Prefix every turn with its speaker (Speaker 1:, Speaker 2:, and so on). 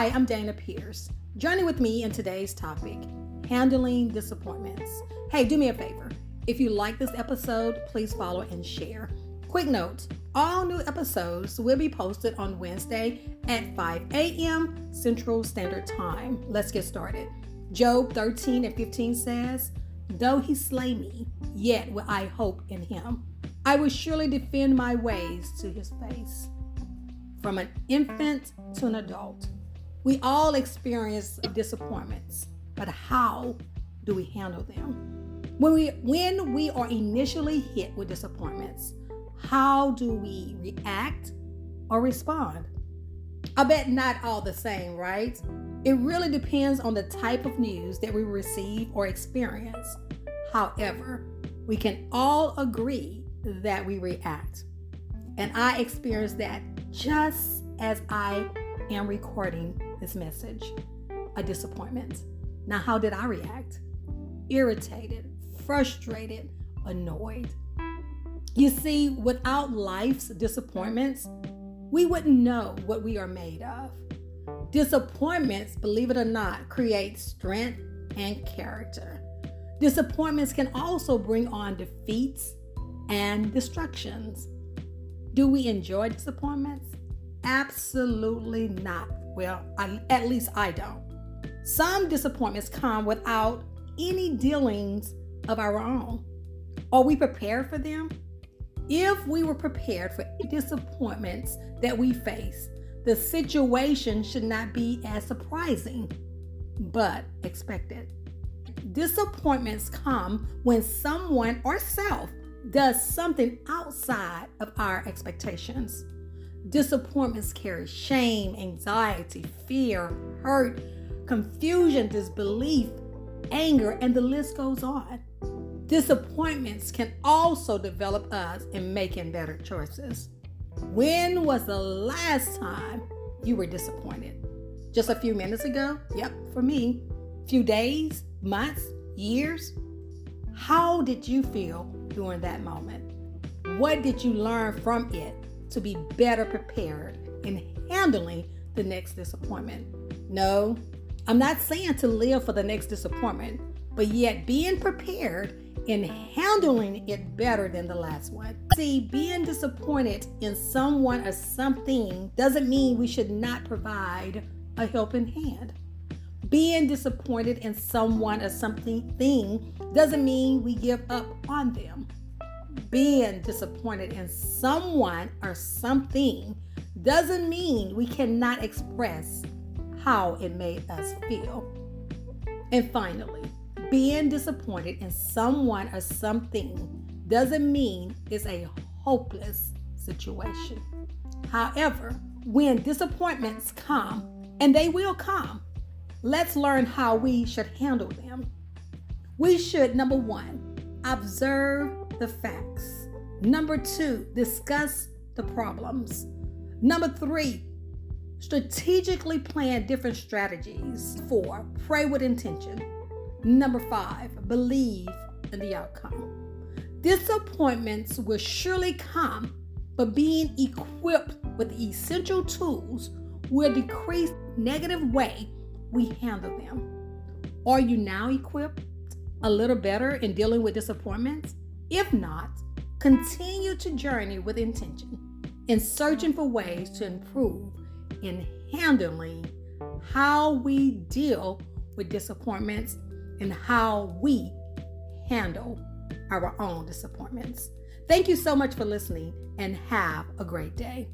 Speaker 1: Hi, I'm Dana Pierce. Journey with me in today's topic handling disappointments. Hey, do me a favor. If you like this episode, please follow and share. Quick note all new episodes will be posted on Wednesday at 5 a.m. Central Standard Time. Let's get started. Job 13 and 15 says, Though he slay me, yet will I hope in him. I will surely defend my ways to his face. From an infant to an adult, we all experience disappointments, but how do we handle them? When we when we are initially hit with disappointments, how do we react or respond? I bet not all the same, right? It really depends on the type of news that we receive or experience. However, we can all agree that we react. And I experienced that just as I am recording this message a disappointment. Now, how did I react? Irritated, frustrated, annoyed. You see, without life's disappointments, we wouldn't know what we are made of. Disappointments, believe it or not, create strength and character. Disappointments can also bring on defeats and destructions. Do we enjoy disappointments? Absolutely not. Well, I, at least I don't. Some disappointments come without any dealings of our own. Are we prepared for them? If we were prepared for disappointments that we face, the situation should not be as surprising, but expected. Disappointments come when someone or self does something outside of our expectations. Disappointments carry shame, anxiety, fear, hurt, confusion, disbelief, anger, and the list goes on. Disappointments can also develop us in making better choices. When was the last time you were disappointed? Just a few minutes ago? Yep, for me. Few days, months, years? How did you feel during that moment? What did you learn from it? To be better prepared in handling the next disappointment. No, I'm not saying to live for the next disappointment, but yet being prepared in handling it better than the last one. See, being disappointed in someone or something doesn't mean we should not provide a helping hand. Being disappointed in someone or something thing doesn't mean we give up on them being disappointed in someone or something doesn't mean we cannot express how it made us feel. And finally, being disappointed in someone or something doesn't mean it's a hopeless situation. However, when disappointments come, and they will come, let's learn how we should handle them. We should, number one, observe the facts. Number two, discuss the problems. Number three, strategically plan different strategies. Four, pray with intention. Number five, believe in the outcome. Disappointments will surely come, but being equipped with essential tools will decrease negative way we handle them. Are you now equipped a little better in dealing with disappointments? If not, continue to journey with intention in searching for ways to improve in handling how we deal with disappointments and how we handle our own disappointments. Thank you so much for listening and have a great day.